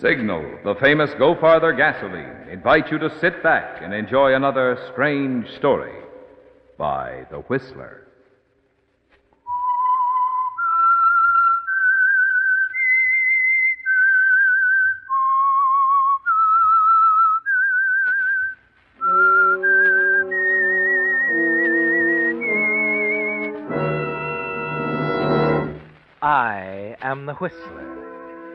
Signal, the famous Go Farther gasoline, invite you to sit back and enjoy another strange story by The Whistler. I am the Whistler,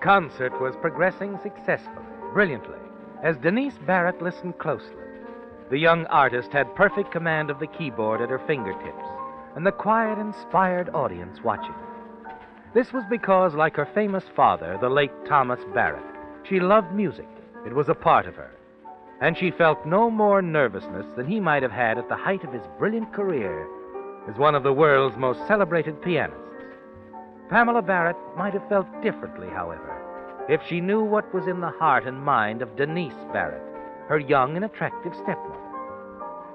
Concert was progressing successfully, brilliantly, as Denise Barrett listened closely. The young artist had perfect command of the keyboard at her fingertips, and the quiet, inspired audience watching her. This was because, like her famous father, the late Thomas Barrett, she loved music. It was a part of her. And she felt no more nervousness than he might have had at the height of his brilliant career as one of the world's most celebrated pianists. Pamela Barrett might have felt differently, however, if she knew what was in the heart and mind of Denise Barrett, her young and attractive stepmother.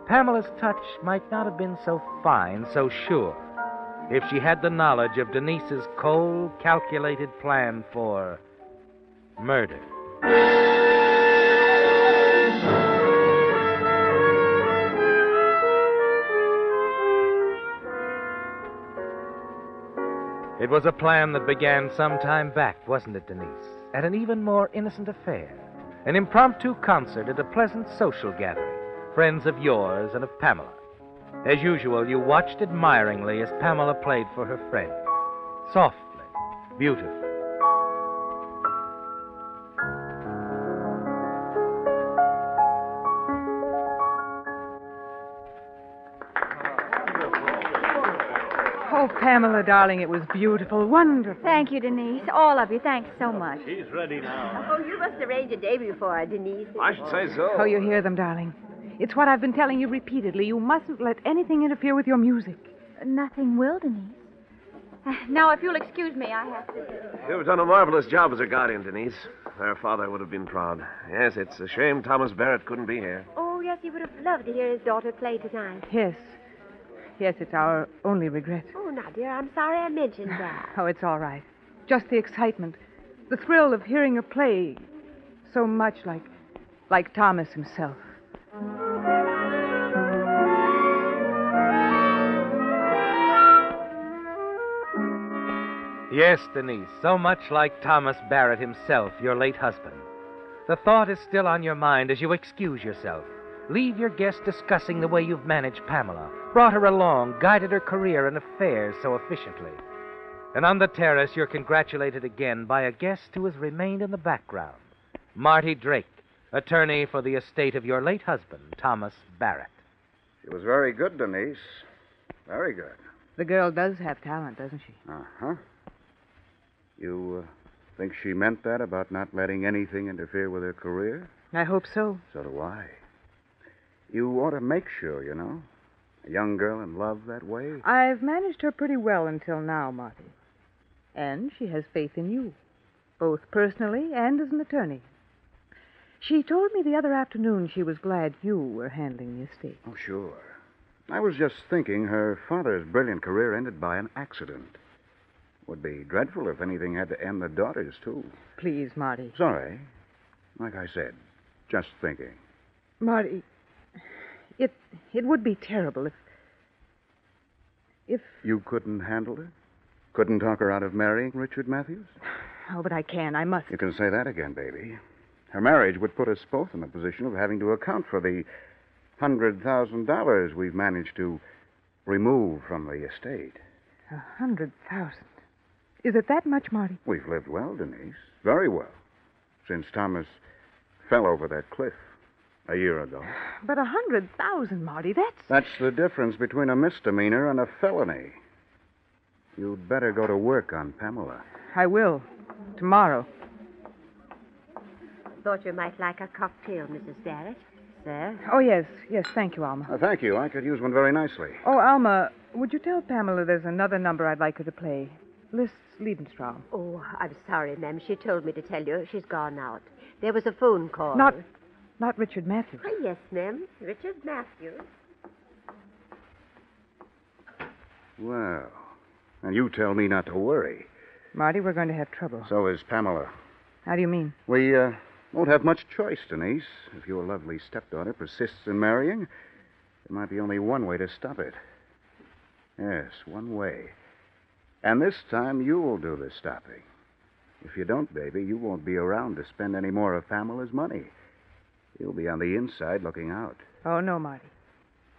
Pamela's touch might not have been so fine, so sure, if she had the knowledge of Denise's cold, calculated plan for murder. It was a plan that began some time back, wasn't it, Denise? At an even more innocent affair. An impromptu concert at a pleasant social gathering. Friends of yours and of Pamela. As usual, you watched admiringly as Pamela played for her friends. Softly, beautifully. Pamela, darling, it was beautiful, wonderful. Thank you, Denise. All of you. Thanks so much. She's ready now. Oh, you must arrange a debut for her, Denise. I should say so. Oh, you hear them, darling. It's what I've been telling you repeatedly. You mustn't let anything interfere with your music. Nothing will, Denise. Now, if you'll excuse me, I have to. You've done a marvelous job as her guardian, Denise. Her father would have been proud. Yes, it's a shame Thomas Barrett couldn't be here. Oh, yes, he would have loved to hear his daughter play tonight. Yes. Yes, it's our only regret. Oh, now, dear, I'm sorry I mentioned that. Oh, it's all right. Just the excitement, the thrill of hearing a play so much like like Thomas himself. Yes, Denise, so much like Thomas Barrett himself, your late husband. The thought is still on your mind as you excuse yourself. Leave your guest discussing the way you've managed Pamela, brought her along, guided her career and affairs so efficiently. And on the terrace, you're congratulated again by a guest who has remained in the background Marty Drake, attorney for the estate of your late husband, Thomas Barrett. She was very good, Denise. Very good. The girl does have talent, doesn't she? Uh huh. You uh, think she meant that about not letting anything interfere with her career? I hope so. So do I. You ought to make sure, you know. A young girl in love that way. I've managed her pretty well until now, Marty. And she has faith in you, both personally and as an attorney. She told me the other afternoon she was glad you were handling the estate. Oh, sure. I was just thinking her father's brilliant career ended by an accident. Would be dreadful if anything had to end the daughter's, too. Please, Marty. Sorry. Like I said, just thinking. Marty, it it would be terrible if If. You couldn't handle her? Couldn't talk her out of marrying Richard Matthews? Oh, but I can. I must. You can say that again, baby. Her marriage would put us both in the position of having to account for the $100,000 we've managed to remove from the estate. A hundred thousand. Is it that much, Marty? We've lived well, Denise. Very well. Since Thomas fell over that cliff a year ago. But a hundred thousand, Marty. That's. That's the difference between a misdemeanor and a felony. You'd better go to work on Pamela. I will. Tomorrow. Thought you might like a cocktail, Mrs. Barrett. Sir? Oh, yes. Yes, thank you, Alma. Uh, thank you. I could use one very nicely. Oh, Alma, would you tell Pamela there's another number I'd like her to play? Liszt's Liebestraum. Oh, I'm sorry, ma'am. She told me to tell you she's gone out. There was a phone call. Not. Not Richard Matthews. Oh, yes, ma'am. Richard Matthews. Well, and you tell me not to worry. Marty, we're going to have trouble. So is Pamela. How do you mean? We uh, won't have much choice, Denise. If your lovely stepdaughter persists in marrying, there might be only one way to stop it. Yes, one way. And this time you'll do the stopping. If you don't, baby, you won't be around to spend any more of Pamela's money. You'll be on the inside looking out. Oh, no, Marty.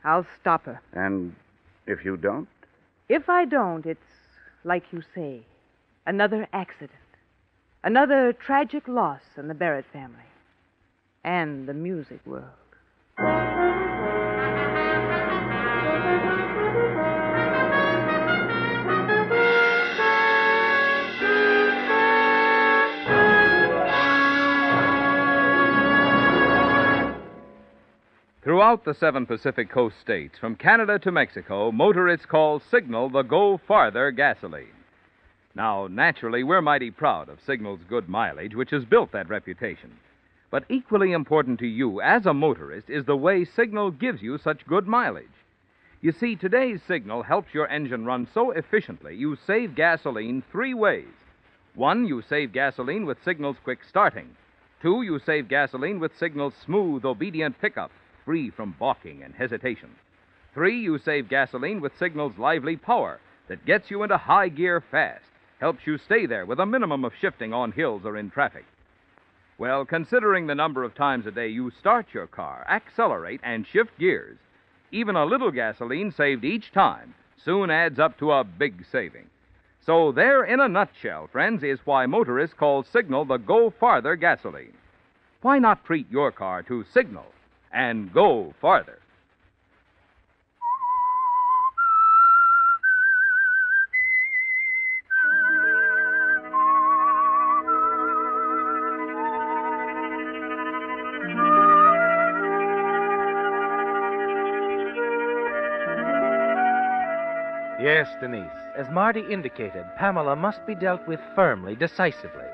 I'll stop her. And if you don't, If I don't, it's like you say another accident, another tragic loss in the Barrett family and the music world. Throughout the seven Pacific Coast states, from Canada to Mexico, motorists call Signal the Go Farther gasoline. Now, naturally, we're mighty proud of Signal's good mileage, which has built that reputation. But equally important to you as a motorist is the way Signal gives you such good mileage. You see, today's Signal helps your engine run so efficiently you save gasoline three ways. One, you save gasoline with Signal's quick starting. Two, you save gasoline with Signal's smooth, obedient pickup, free from balking and hesitation. Three, you save gasoline with Signal's lively power that gets you into high gear fast, helps you stay there with a minimum of shifting on hills or in traffic. Well, considering the number of times a day you start your car, accelerate, and shift gears, even a little gasoline saved each time soon adds up to a big saving. So, there in a nutshell, friends, is why motorists call Signal the Go Farther gasoline. Why not treat your car to Signal and go farther? Yes, Denise. As Marty indicated, Pamela must be dealt with firmly, decisively.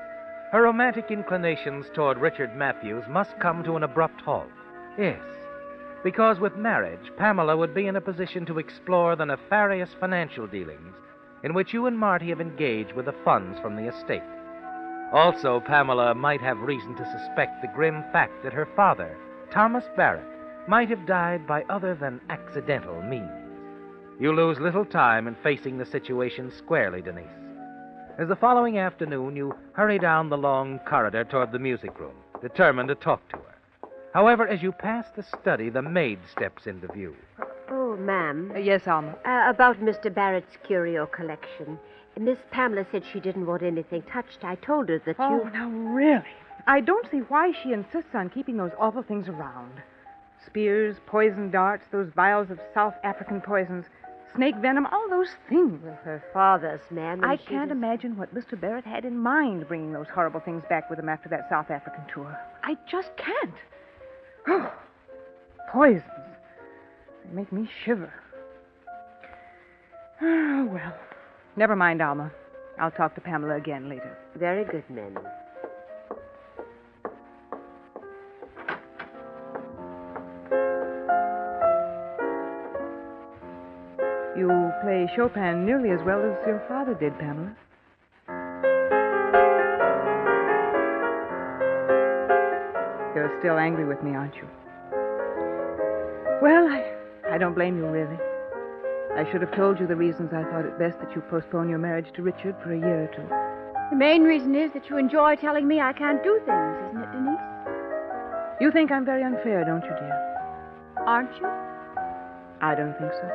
Her romantic inclinations toward Richard Matthews must come to an abrupt halt. Yes, because with marriage, Pamela would be in a position to explore the nefarious financial dealings in which you and Marty have engaged with the funds from the estate. Also, Pamela might have reason to suspect the grim fact that her father, Thomas Barrett, might have died by other than accidental means. You lose little time in facing the situation squarely, Denise. As the following afternoon, you hurry down the long corridor toward the music room, determined to talk to her. However, as you pass the study, the maid steps into view. Oh, ma'am. Uh, yes, Alma. Uh, about Mr. Barrett's curio collection. Miss Pamela said she didn't want anything touched. I told her that Oh, you. now, really? I don't see why she insists on keeping those awful things around. Spears, poison darts, those vials of South African poisons, snake venom, all those things. Well, her father's, ma'am. and I can't was- imagine what Mr. Barrett had in mind bringing those horrible things back with him after that South African tour. I just can't. Oh, poisons. They make me shiver. Oh, well. Never mind, Alma. I'll talk to Pamela again later. Very good, ma'am. You play Chopin nearly as well as your father did, Pamela. Still angry with me, aren't you? Well, I, I don't blame you, really. I should have told you the reasons I thought it best that you postpone your marriage to Richard for a year or two. The main reason is that you enjoy telling me I can't do things, isn't it, Denise? You think I'm very unfair, don't you, dear? Aren't you? I don't think so.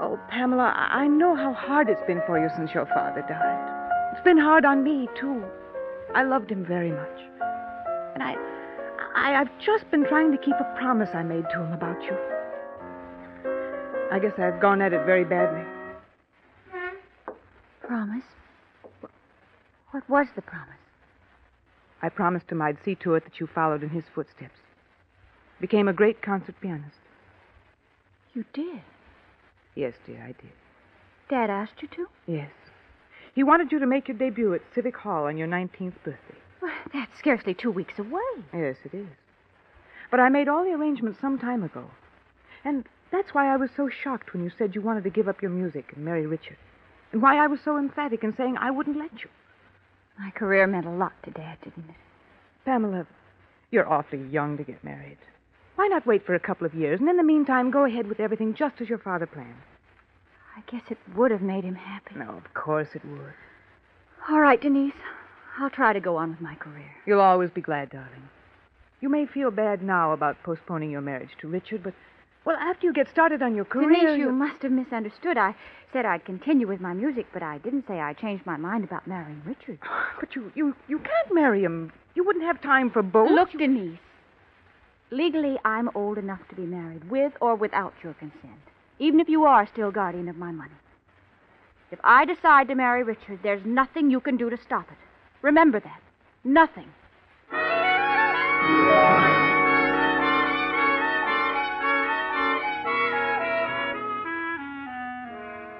Oh, Pamela, I I know how hard it's been for you since your father died. It's been hard on me, too. I loved him very much. And I, I, I've just been trying to keep a promise I made to him about you. I guess I've gone at it very badly. Promise? What was the promise? I promised him I'd see to it that you followed in his footsteps. Became a great concert pianist. You did. Yes, dear, I did. Dad asked you to? Yes. He wanted you to make your debut at Civic Hall on your 19th birthday. Well, that's scarcely two weeks away. Yes, it is. But I made all the arrangements some time ago. And that's why I was so shocked when you said you wanted to give up your music and marry Richard. And why I was so emphatic in saying I wouldn't let you. My career meant a lot to Dad, didn't it? Pamela, you're awfully young to get married. Why not wait for a couple of years and in the meantime go ahead with everything just as your father planned? I guess it would have made him happy. No, of course it would. All right, Denise. I'll try to go on with my career. You'll always be glad, darling. You may feel bad now about postponing your marriage to Richard, but, well, after you get started on your career. Denise, you must have misunderstood. I said I'd continue with my music, but I didn't say I changed my mind about marrying Richard. But you, you, you can't marry him. You wouldn't have time for both. Look, Denise. Legally, I'm old enough to be married, with or without your consent, even if you are still guardian of my money. If I decide to marry Richard, there's nothing you can do to stop it. Remember that. Nothing.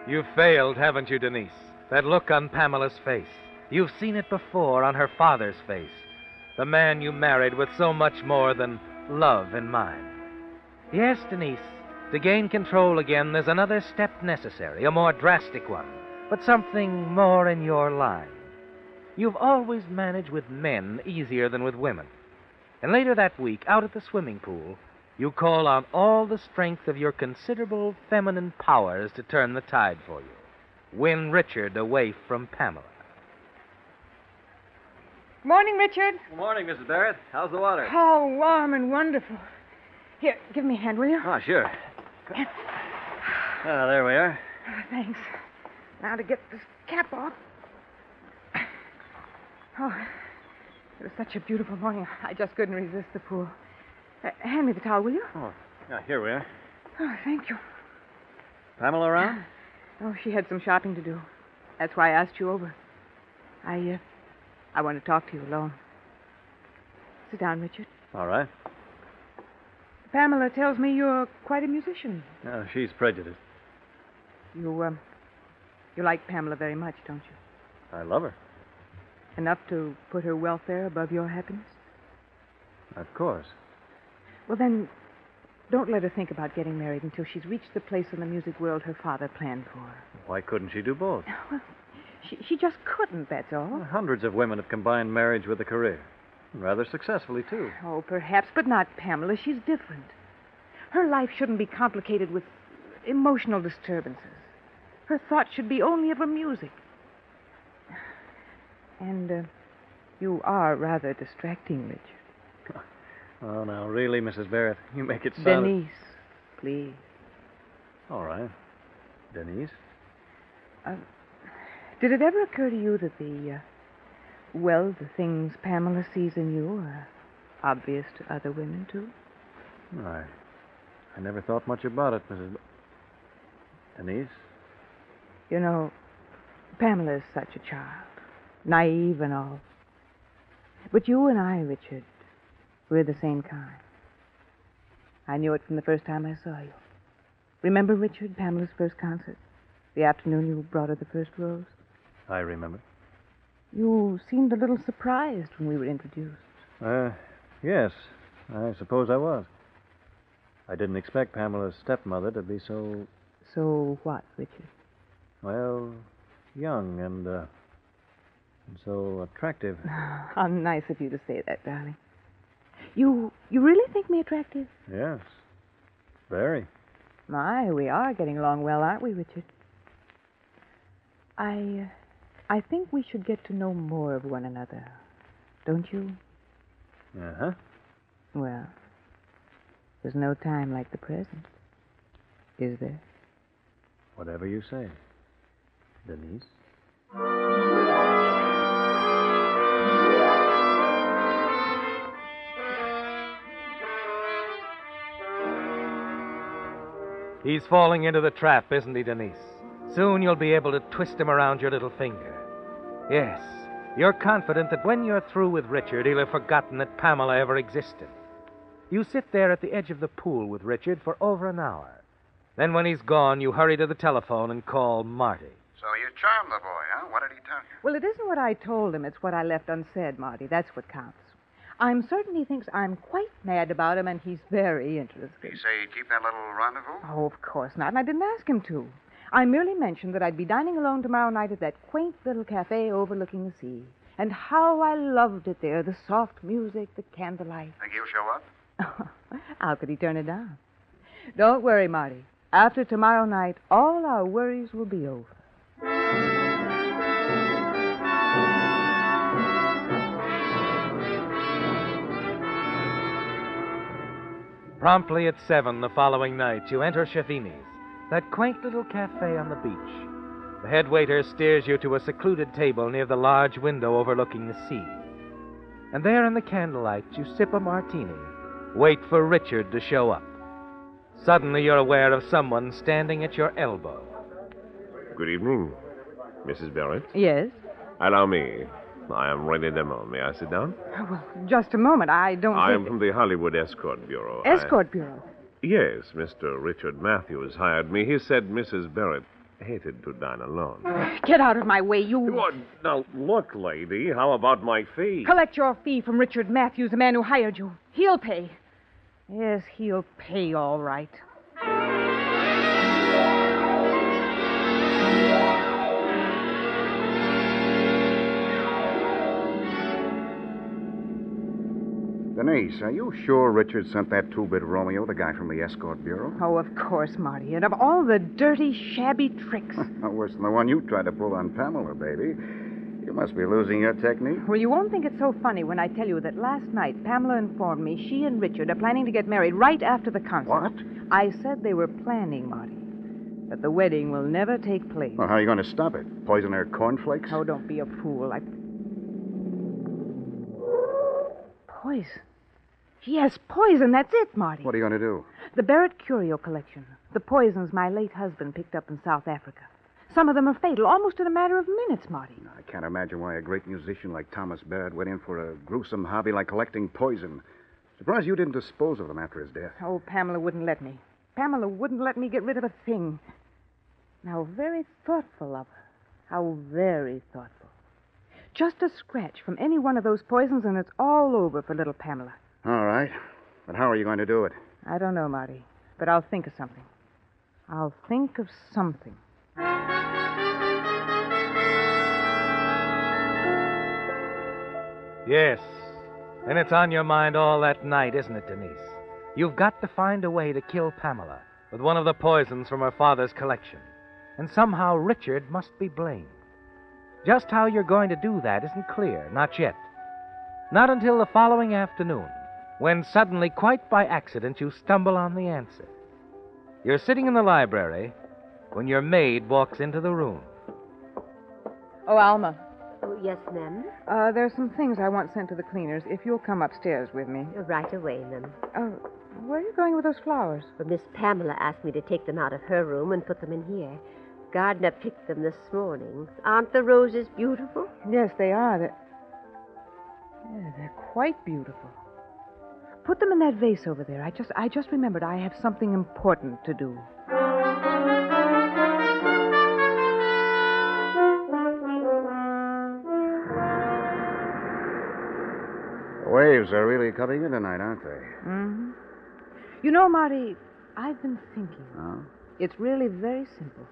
You've failed, haven't you, Denise? That look on Pamela's face. You've seen it before on her father's face. The man you married with so much more than love in mind. Yes, Denise, to gain control again, there's another step necessary, a more drastic one, but something more in your line. You've always managed with men easier than with women. And later that week, out at the swimming pool, you call on all the strength of your considerable feminine powers to turn the tide for you. Win Richard away from Pamela. Morning, Richard. Good morning, Mrs. Barrett. How's the water? How warm and wonderful. Here, give me a hand, will you? Oh, sure. Ah, there we are. Oh, thanks. Now to get this cap off. Oh, it was such a beautiful morning. I just couldn't resist the pool. Uh, hand me the towel, will you? Oh, yeah, here we are. Oh, thank you. Pamela around? Oh, she had some shopping to do. That's why I asked you over. I, uh, I want to talk to you alone. Sit down, Richard. All right. Pamela tells me you're quite a musician. No, she's prejudiced. You, um, you like Pamela very much, don't you? I love her. Enough to put her welfare above your happiness? Of course. Well, then, don't let her think about getting married until she's reached the place in the music world her father planned for her. Why couldn't she do both? Well, she, she just couldn't, that's all. Hundreds of women have combined marriage with a career. Rather successfully, too. Oh, perhaps, but not Pamela. She's different. Her life shouldn't be complicated with emotional disturbances. Her thoughts should be only of her music. And uh, you are rather distracting, Richard. Oh, now, really, Mrs. Barrett, you make it sound. Denise, please. All right. Denise? Did it ever occur to you that the, uh, well, the things Pamela sees in you are obvious to other women, too? I, I never thought much about it, Mrs. B- Denise? You know, Pamela is such a child, naive and all. But you and I, Richard, we're the same kind. I knew it from the first time I saw you. Remember, Richard, Pamela's first concert? The afternoon you brought her the first rose? I remember. You seemed a little surprised when we were introduced. Uh, yes, I suppose I was. I didn't expect Pamela's stepmother to be so, So what, Richard? well, young and, uh, and so attractive. How nice of you to say that, darling. You you really think me attractive? Yes, very. My, we are getting along well, aren't we, Richard? I. Uh, I think we should get to know more of one another. Don't you? Uh huh. Well, there's no time like the present. Is there? Whatever you say, Denise. He's falling into the trap, isn't he, Denise? Soon you'll be able to twist him around your little finger. Yes, you're confident that when you're through with Richard, he'll have forgotten that Pamela ever existed. You sit there at the edge of the pool with Richard for over an hour. Then, when he's gone, you hurry to the telephone and call Marty. So you charmed the boy, huh? What did he tell you? Well, it isn't what I told him, it's what I left unsaid, Marty. That's what counts. I'm certain he thinks I'm quite mad about him, and he's very interested. He say he'd keep that little rendezvous? Oh, of course not, and I didn't ask him to. I merely mentioned that I'd be dining alone tomorrow night at that quaint little cafe overlooking the sea. And how I loved it there the soft music, the candlelight. Think he'll show up? how could he turn it down? Don't worry, Marty. After tomorrow night, all our worries will be over. Promptly at seven the following night, you enter Shavini's, that quaint little cafe on the beach. The head waiter steers you to a secluded table near the large window overlooking the sea. And there in the candlelight, you sip a martini, wait for Richard to show up. Suddenly, you're aware of someone standing at your elbow. Good evening, Mrs. Barrett. Yes? Allow me. I am René Demont. May I sit down? Oh, well, just a moment. I don't. I am from the Hollywood Escort Bureau. I- Escort Bureau. Yes, Mr. Richard Matthews hired me. He said Mrs. Barrett hated to dine alone. Get out of my way, you. What? Now, look, lady, how about my fee? Collect your fee from Richard Matthews, the man who hired you. He'll pay. Yes, he'll pay all right. Denise, are you sure Richard sent that two-bit Romeo, the guy from the escort bureau? Oh, of course, Marty. And of all the dirty, shabby tricks. Not worse than the one you tried to pull on Pamela, baby. You must be losing your technique. Well, you won't think it's so funny when I tell you that last night Pamela informed me she and Richard are planning to get married right after the concert. What? I said they were planning, Marty. But the wedding will never take place. Well, how are you going to stop it? Poison her cornflakes? Oh, don't be a fool. I. Poison. Yes, poison. That's it, Marty. What are you going to do? The Barrett Curio collection. The poisons my late husband picked up in South Africa. Some of them are fatal, almost in a matter of minutes, Marty. I can't imagine why a great musician like Thomas Barrett went in for a gruesome hobby like collecting poison. Surprised you didn't dispose of them after his death. Oh, Pamela wouldn't let me. Pamela wouldn't let me get rid of a thing. How very thoughtful of her. How very thoughtful. Just a scratch from any one of those poisons, and it's all over for little Pamela. All right. But how are you going to do it? I don't know, Marty, but I'll think of something. I'll think of something. Yes. And it's on your mind all that night, isn't it, Denise? You've got to find a way to kill Pamela with one of the poisons from her father's collection. And somehow Richard must be blamed. Just how you're going to do that isn't clear, not yet. Not until the following afternoon, when suddenly, quite by accident, you stumble on the answer. You're sitting in the library when your maid walks into the room. Oh, Alma, Oh, yes, ma'am. uh, there's some things I want sent to the cleaners. If you'll come upstairs with me. Right away, ma'am. Oh, where are you going with those flowers? But Miss Pamela asked me to take them out of her room and put them in here. Gardner picked them this morning. Aren't the roses beautiful? Yes, they are. They're, yeah, they're quite beautiful. Put them in that vase over there. I just, I just remembered I have something important to do. The waves are really coming in tonight, aren't they? hmm You know, Marty, I've been thinking. Oh? It's really very simple.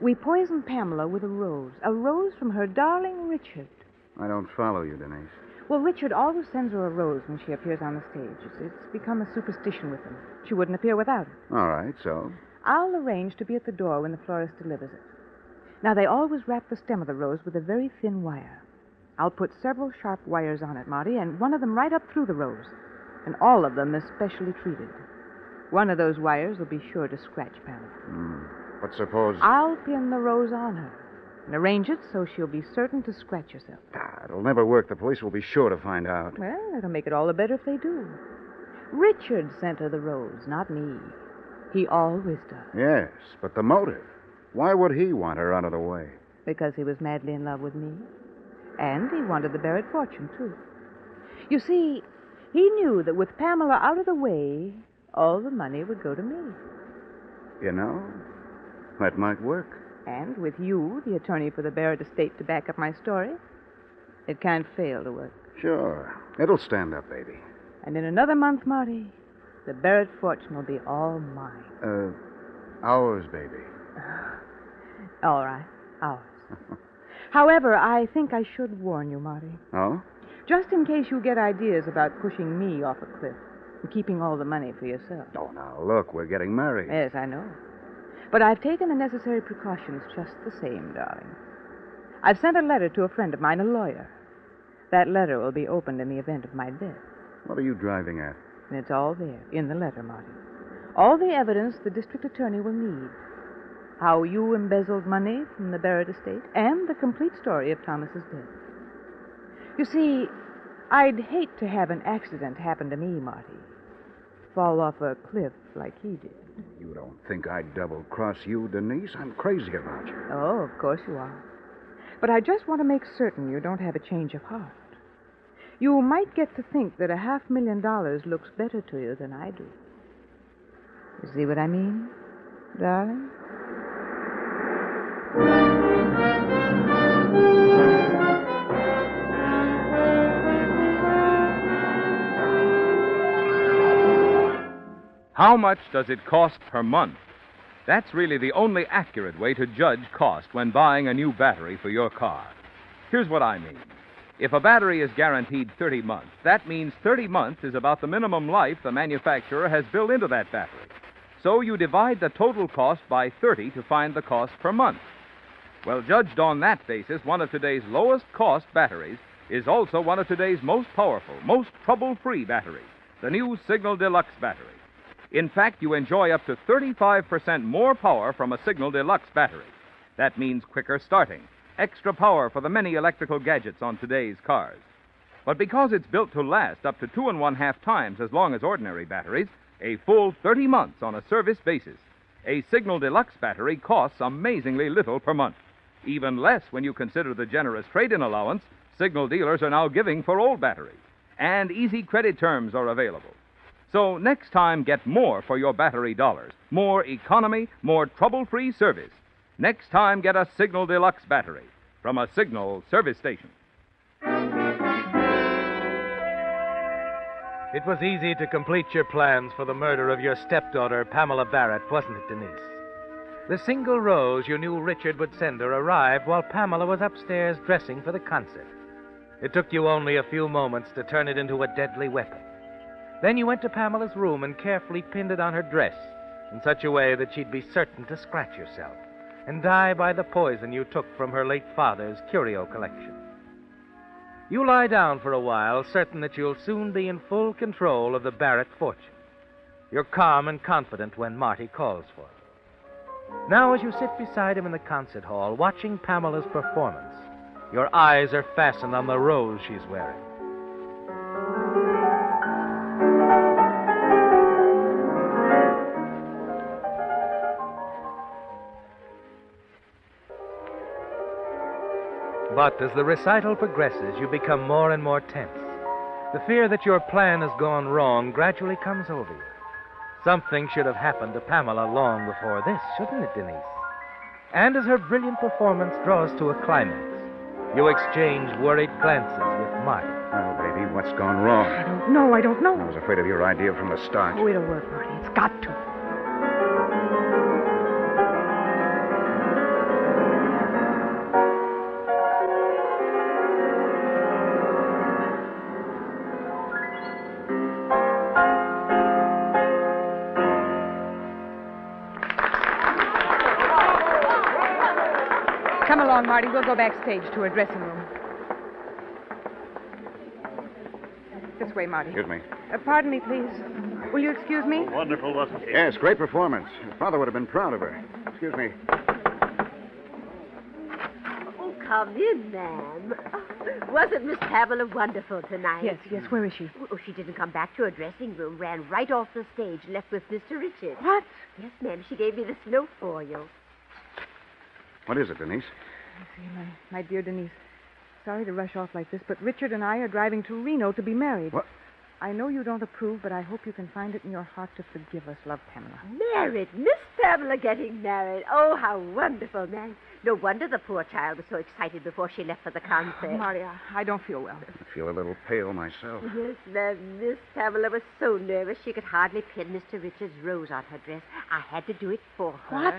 We poisoned Pamela with a rose, a rose from her darling Richard. I don't follow you, Denise. Well, Richard always sends her a rose when she appears on the stage. It's, it's become a superstition with him. She wouldn't appear without it. All right, so? I'll arrange to be at the door when the florist delivers it. Now, they always wrap the stem of the rose with a very thin wire. I'll put several sharp wires on it, Marty, and one of them right up through the rose, and all of them especially treated. One of those wires will be sure to scratch Pamela. Hmm. But suppose. I'll pin the rose on her and arrange it so she'll be certain to scratch herself. Ah, it'll never work. The police will be sure to find out. Well, it'll make it all the better if they do. Richard sent her the rose, not me. He always does, Yes, but the motive. Why would he want her out of the way? because he was madly in love with me. And he wanted the Barrett fortune, too. You see, he knew that with Pamela out of the way, all the money would go to me. You know, that might work. And with you, the attorney for the Barrett estate, to back up my story, it can't fail to work. Sure. It'll stand up, baby. And in another month, Marty, the Barrett fortune will be all mine. Uh, ours, baby. All right, ours. However, I think I should warn you, Marty. Oh? Just in case you get ideas about pushing me off a cliff and keeping all the money for yourself. Oh, now, look, we're getting married. Yes, I know. But I've taken the necessary precautions just the same, darling. I've sent a letter to a friend of mine, a lawyer. That letter will be opened in the event of my death. What are you driving at? And it's all there, in the letter, Marty. All the evidence the district attorney will need. How you embezzled money from the Barrett estate, and the complete story of Thomas's death. You see, I'd hate to have an accident happen to me, Marty. Fall off a cliff like he did. You don't think I'd double cross you, Denise? I'm crazy about you. Oh, of course you are. But I just want to make certain you don't have a change of heart. You might get to think that a half million dollars looks better to you than I do. You see what I mean, darling? How much does it cost per month? That's really the only accurate way to judge cost when buying a new battery for your car. Here's what I mean. If a battery is guaranteed 30 months, that means 30 months is about the minimum life the manufacturer has built into that battery. So you divide the total cost by 30 to find the cost per month. Well, judged on that basis, one of today's lowest cost batteries is also one of today's most powerful, most trouble free batteries, the new Signal Deluxe battery. In fact, you enjoy up to 35% more power from a Signal Deluxe battery. That means quicker starting, extra power for the many electrical gadgets on today's cars. But because it's built to last up to two and one half times as long as ordinary batteries, a full 30 months on a service basis, a Signal Deluxe battery costs amazingly little per month. Even less when you consider the generous trade in allowance Signal dealers are now giving for old batteries. And easy credit terms are available. So next time, get more for your battery dollars. More economy, more trouble free service. Next time, get a Signal Deluxe battery from a Signal service station. It was easy to complete your plans for the murder of your stepdaughter, Pamela Barrett, wasn't it, Denise? The single rose you knew Richard would send her arrived while Pamela was upstairs dressing for the concert. It took you only a few moments to turn it into a deadly weapon. Then you went to Pamela's room and carefully pinned it on her dress in such a way that she'd be certain to scratch herself and die by the poison you took from her late father's curio collection. You lie down for a while, certain that you'll soon be in full control of the Barrett fortune. You're calm and confident when Marty calls for you. Now, as you sit beside him in the concert hall, watching Pamela's performance, your eyes are fastened on the rose she's wearing. But as the recital progresses, you become more and more tense. The fear that your plan has gone wrong gradually comes over you. Something should have happened to Pamela long before this, shouldn't it, Denise? And as her brilliant performance draws to a climax, you exchange worried glances with Marty. Oh, baby, what's gone wrong? I don't know, I don't know. I was afraid of your idea from the start. Oh, it'll work, Marty. It's got to. Go backstage to her dressing room. This way, Marty. Excuse me. Uh, pardon me, please. Will you excuse me? Wonderful, wasn't it? Yes, great performance. Your father would have been proud of her. Excuse me. Oh, come in, ma'am. Oh, wasn't Miss Pamela wonderful tonight? Yes, yes. Where is she? Oh, she didn't come back to her dressing room, ran right off the stage, left with Mr. Richard. What? Yes, ma'am. She gave me this note for you. What is it, Denise? See, my, my dear Denise, sorry to rush off like this, but Richard and I are driving to Reno to be married. What? I know you don't approve, but I hope you can find it in your heart to forgive us, love Pamela. Married. Miss Pamela getting married. Oh, how wonderful, man. No wonder the poor child was so excited before she left for the concert. Marty, I, I don't feel well. I feel a little pale myself. Yes, ma'am. Miss Pamela was so nervous she could hardly pin Mr. Richard's rose on her dress. I had to do it for her. What?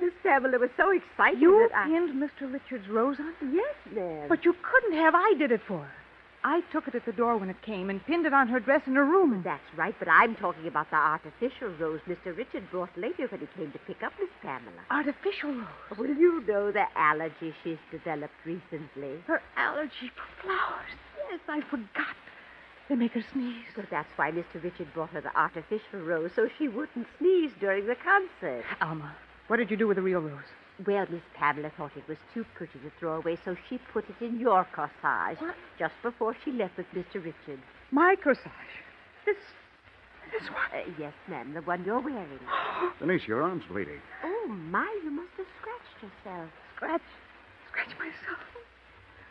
Miss Pamela was so excited You that I... pinned Mr. Richard's rose on? Yes, ma'am. But you couldn't have. I did it for her. I took it at the door when it came and pinned it on her dress in her room. That's right, but I'm talking about the artificial rose Mr. Richard brought later when he came to pick up Miss Pamela. Artificial rose. Well, you know the allergy she's developed recently. Her allergy for flowers. Yes, I forgot. They make her sneeze. So that's why Mr. Richard brought her the artificial rose, so she wouldn't sneeze during the concert. Alma, what did you do with the real rose? Well, Miss Pamela thought it was too pretty to throw away, so she put it in your corsage What? just before she left with Mr. Richard. My corsage. This. This one. Uh, yes, ma'am, the one you're wearing. Denise, your arm's bleeding. Oh, my, you must have scratched yourself. Scratch. Scratch myself.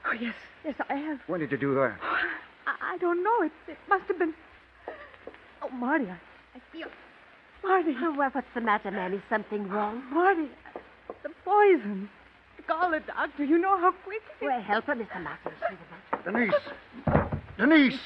Oh, yes. Yes, I have. When did you do that? I, I don't know. It, it must have been. Oh, Marty, I, I feel. Marty. Oh, well, what's the matter, man? Is something wrong? Marty. The poison. Call the doctor. You know how quick. it- Well, help her, Mr. Martin. See the doctor. Denise! Denise!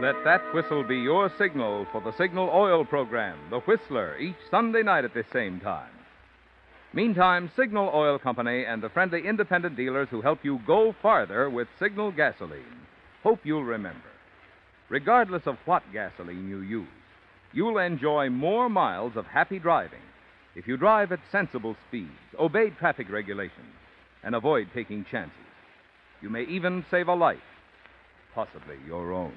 Let that whistle be your signal for the Signal Oil program, The Whistler, each Sunday night at this same time. Meantime, Signal Oil Company and the friendly independent dealers who help you go farther with Signal gasoline hope you'll remember. Regardless of what gasoline you use, you'll enjoy more miles of happy driving if you drive at sensible speeds, obey traffic regulations, and avoid taking chances. You may even save a life, possibly your own.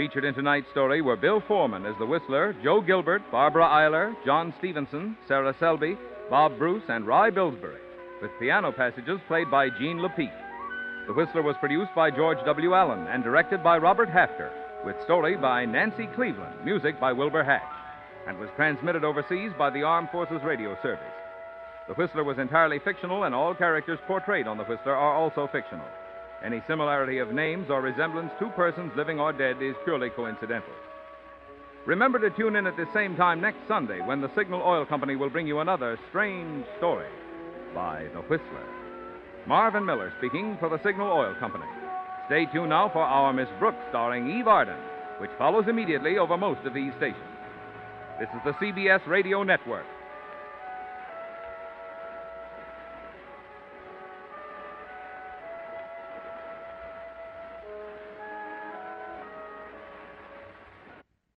Featured in tonight's story were Bill Forman as the Whistler, Joe Gilbert, Barbara Eiler, John Stevenson, Sarah Selby, Bob Bruce, and Rye Billsbury, with piano passages played by Gene Lepeat. The Whistler was produced by George W. Allen and directed by Robert Hafter, with story by Nancy Cleveland, music by Wilbur Hatch, and was transmitted overseas by the Armed Forces Radio Service. The Whistler was entirely fictional, and all characters portrayed on The Whistler are also fictional. Any similarity of names or resemblance to persons living or dead is purely coincidental. Remember to tune in at the same time next Sunday when the Signal Oil Company will bring you another strange story by The Whistler. Marvin Miller speaking for the Signal Oil Company. Stay tuned now for Our Miss Brooks starring Eve Arden, which follows immediately over most of these stations. This is the CBS Radio Network.